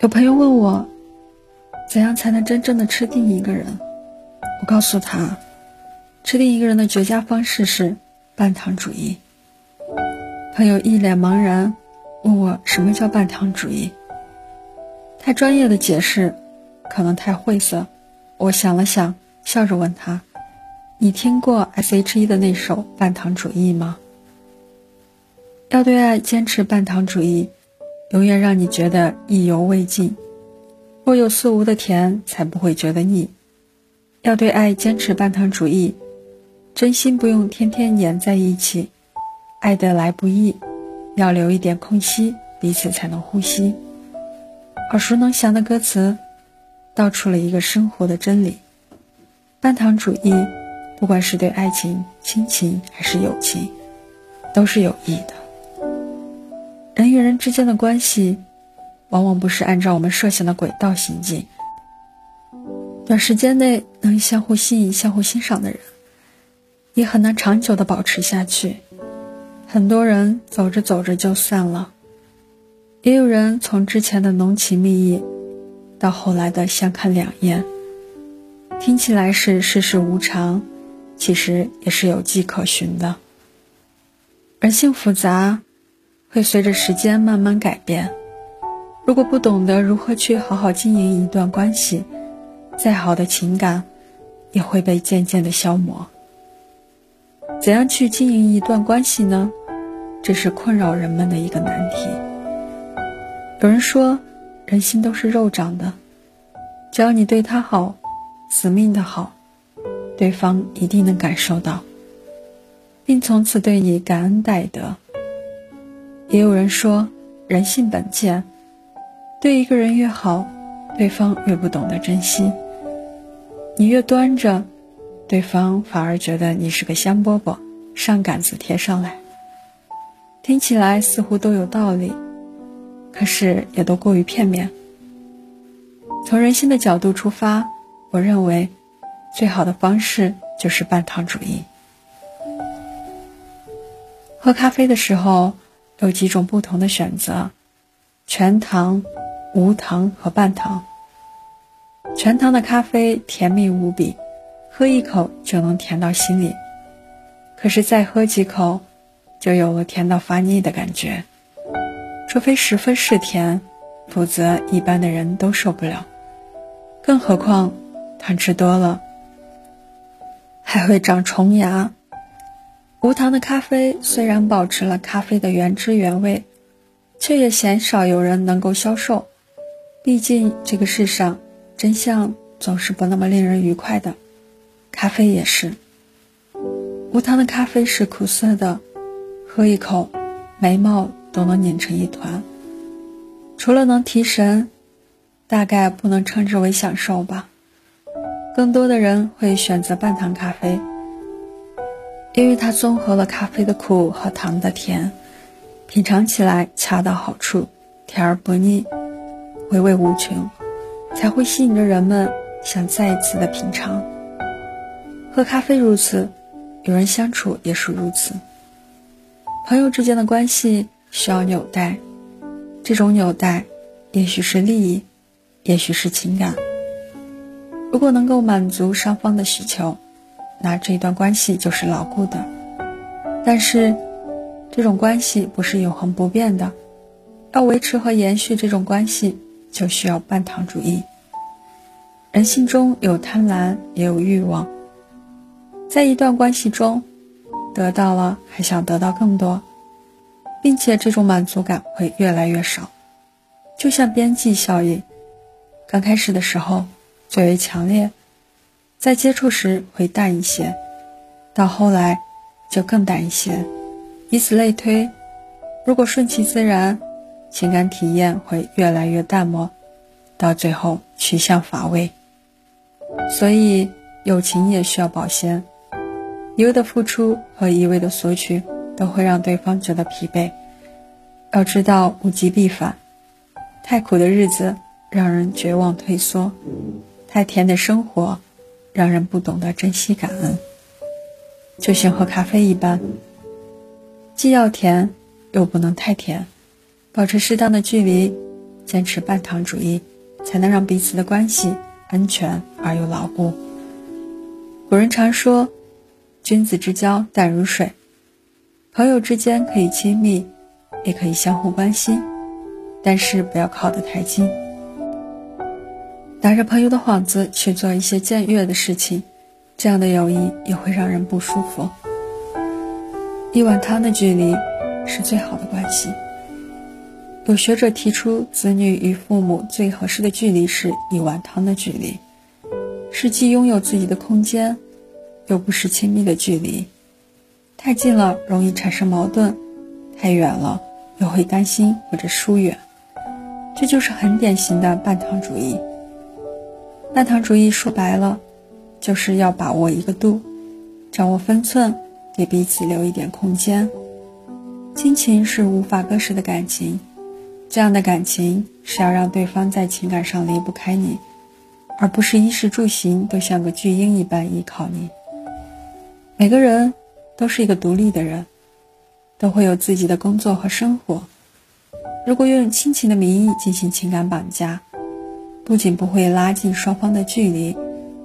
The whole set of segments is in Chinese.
有朋友问我，怎样才能真正的吃定一个人？我告诉他，吃定一个人的绝佳方式是半糖主义。朋友一脸茫然，问我什么叫半糖主义？太专业的解释，可能太晦涩。我想了想，笑着问他：“你听过 S.H.E 的那首《半糖主义》吗？”要对爱坚持半糖主义，永远让你觉得意犹未尽，若有似无的甜才不会觉得腻。要对爱坚持半糖主义，真心不用天天黏在一起，爱得来不易，要留一点空隙，彼此才能呼吸。耳熟能详的歌词，道出了一个生活的真理：半糖主义，不管是对爱情、亲情还是友情，都是有益的。人与人之间的关系，往往不是按照我们设想的轨道行进。短时间内能相互吸引、相互欣赏的人，也很难长久的保持下去。很多人走着走着就散了，也有人从之前的浓情蜜意，到后来的相看两厌。听起来是世事无常，其实也是有迹可循的。人性复杂。会随着时间慢慢改变。如果不懂得如何去好好经营一段关系，再好的情感也会被渐渐的消磨。怎样去经营一段关系呢？这是困扰人们的一个难题。有人说，人心都是肉长的，只要你对他好，死命的好，对方一定能感受到，并从此对你感恩戴德。也有人说，人性本贱，对一个人越好，对方越不懂得珍惜。你越端着，对方反而觉得你是个香饽饽，上杆子贴上来。听起来似乎都有道理，可是也都过于片面。从人性的角度出发，我认为，最好的方式就是半糖主义。喝咖啡的时候。有几种不同的选择：全糖、无糖和半糖。全糖的咖啡甜蜜无比，喝一口就能甜到心里。可是再喝几口，就有了甜到发腻的感觉。除非十分是甜，否则一般的人都受不了。更何况糖吃多了，还会长虫牙。无糖的咖啡虽然保持了咖啡的原汁原味，却也鲜少有人能够销售。毕竟这个世上真相总是不那么令人愉快的，咖啡也是。无糖的咖啡是苦涩的，喝一口，眉毛都能拧成一团。除了能提神，大概不能称之为享受吧。更多的人会选择半糖咖啡。因为它综合了咖啡的苦和糖的甜，品尝起来恰到好处，甜而不腻，回味无穷，才会吸引着人们想再一次的品尝。喝咖啡如此，与人相处也是如此。朋友之间的关系需要纽带，这种纽带，也许是利益，也许是情感。如果能够满足双方的需求。那这一段关系就是牢固的，但是，这种关系不是永恒不变的，要维持和延续这种关系，就需要半糖主义。人性中有贪婪，也有欲望，在一段关系中，得到了还想得到更多，并且这种满足感会越来越少，就像边际效应，刚开始的时候最为强烈。在接触时会淡一些，到后来就更淡一些，以此类推。如果顺其自然，情感体验会越来越淡漠，到最后趋向乏味。所以，友情也需要保鲜。一味的付出和一味的索取都会让对方觉得疲惫。要知道，物极必反。太苦的日子让人绝望退缩，太甜的生活。让人不懂得珍惜感恩，就像喝咖啡一般，既要甜，又不能太甜，保持适当的距离，坚持半糖主义，才能让彼此的关系安全而又牢固。古人常说：“君子之交淡如水。”朋友之间可以亲密，也可以相互关心，但是不要靠得太近。打着朋友的幌子去做一些僭越的事情，这样的友谊也会让人不舒服。一碗汤的距离是最好的关系。有学者提出，子女与父母最合适的距离是一碗汤的距离，是既拥有自己的空间，又不失亲密的距离。太近了容易产生矛盾，太远了又会担心或者疏远。这就是很典型的半糖主义。半糖主义说白了，就是要把握一个度，掌握分寸，给彼此留一点空间。亲情是无法割舍的感情，这样的感情是要让对方在情感上离不开你，而不是衣食住行都像个巨婴一般依靠你。每个人都是一个独立的人，都会有自己的工作和生活。如果用亲情的名义进行情感绑架，不仅不会拉近双方的距离，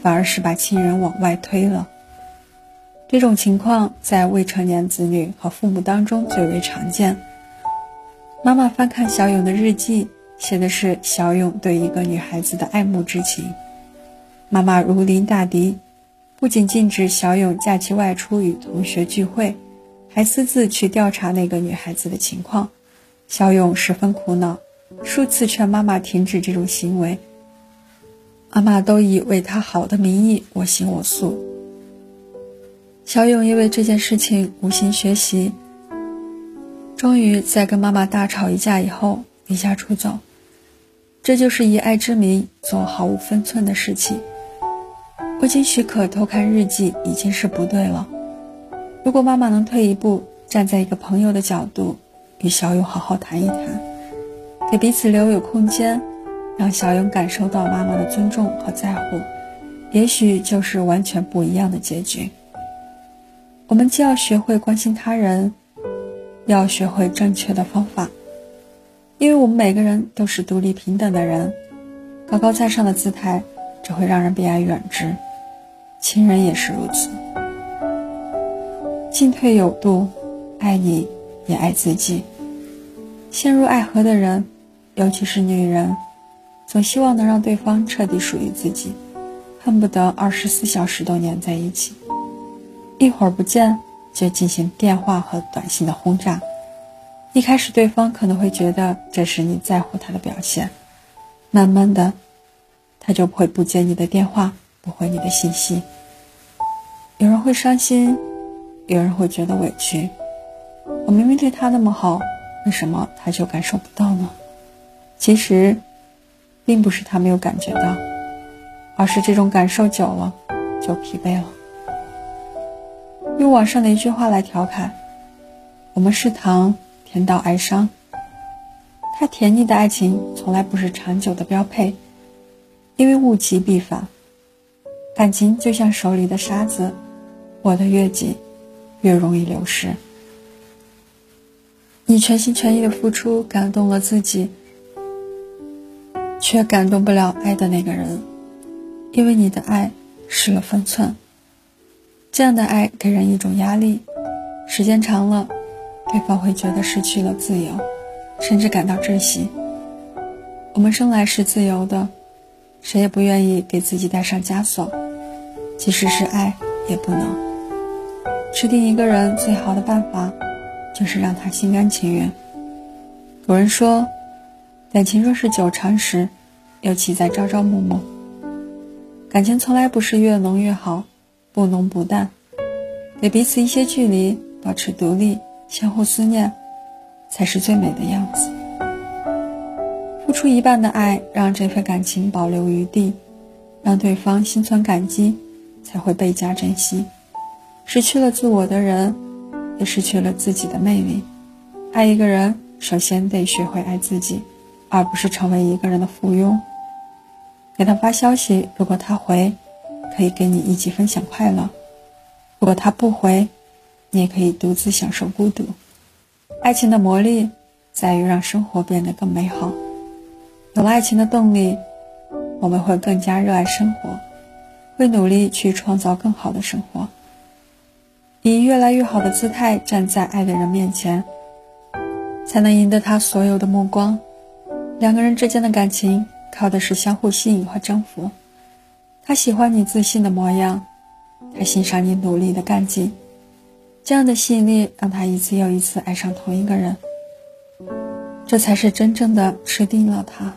反而是把亲人往外推了。这种情况在未成年子女和父母当中最为常见。妈妈翻看小勇的日记，写的是小勇对一个女孩子的爱慕之情。妈妈如临大敌，不仅禁止小勇假期外出与同学聚会，还私自去调查那个女孩子的情况。小勇十分苦恼。数次劝妈妈停止这种行为，妈妈都以为他好的名义我行我素。小勇因为这件事情无心学习，终于在跟妈妈大吵一架以后离家出走。这就是以爱之名做毫无分寸的事情。未经许可偷看日记已经是不对了。如果妈妈能退一步，站在一个朋友的角度，与小勇好好谈一谈。给彼此留有空间，让小勇感受到妈妈的尊重和在乎，也许就是完全不一样的结局。我们既要学会关心他人，要学会正确的方法，因为我们每个人都是独立平等的人，高高在上的姿态只会让人避而远之。亲人也是如此，进退有度，爱你也爱自己。陷入爱河的人。尤其是女人，总希望能让对方彻底属于自己，恨不得二十四小时都黏在一起，一会儿不见就进行电话和短信的轰炸。一开始对方可能会觉得这是你在乎他的表现，慢慢的，他就会不接你的电话，不回你的信息。有人会伤心，有人会觉得委屈。我明明对他那么好，为什么他就感受不到呢？其实，并不是他没有感觉到，而是这种感受久了就疲惫了。用网上的一句话来调侃：“我们是糖，甜到哀伤。”太甜腻的爱情从来不是长久的标配，因为物极必反。感情就像手里的沙子，握得越紧，越容易流失。你全心全意的付出，感动了自己。却感动不了爱的那个人，因为你的爱失了分寸。这样的爱给人一种压力，时间长了，对方会觉得失去了自由，甚至感到窒息。我们生来是自由的，谁也不愿意给自己带上枷锁，即使是爱也不能。吃定一个人最好的办法，就是让他心甘情愿。古人说。感情若是久长时，又岂在朝朝暮暮？感情从来不是越浓越好，不浓不淡，给彼此一些距离，保持独立，相互思念，才是最美的样子。付出一半的爱，让这份感情保留余地，让对方心存感激，才会倍加珍惜。失去了自我的人，也失去了自己的魅力。爱一个人，首先得学会爱自己。而不是成为一个人的附庸。给他发消息，如果他回，可以跟你一起分享快乐；如果他不回，你也可以独自享受孤独。爱情的魔力在于让生活变得更美好。有了爱情的动力，我们会更加热爱生活，会努力去创造更好的生活，以越来越好的姿态站在爱的人面前，才能赢得他所有的目光。两个人之间的感情靠的是相互吸引和征服。他喜欢你自信的模样，他欣赏你努力的干劲，这样的吸引力让他一次又一次爱上同一个人。这才是真正的吃定了他。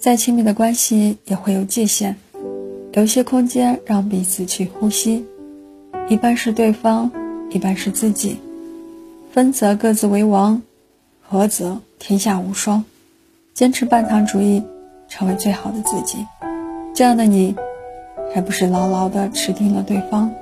再亲密的关系也会有界限，留些空间让彼此去呼吸。一半是对方，一半是自己。分则各自为王，合则天下无双。坚持半糖主义，成为最好的自己。这样的你，还不是牢牢的吃定了对方？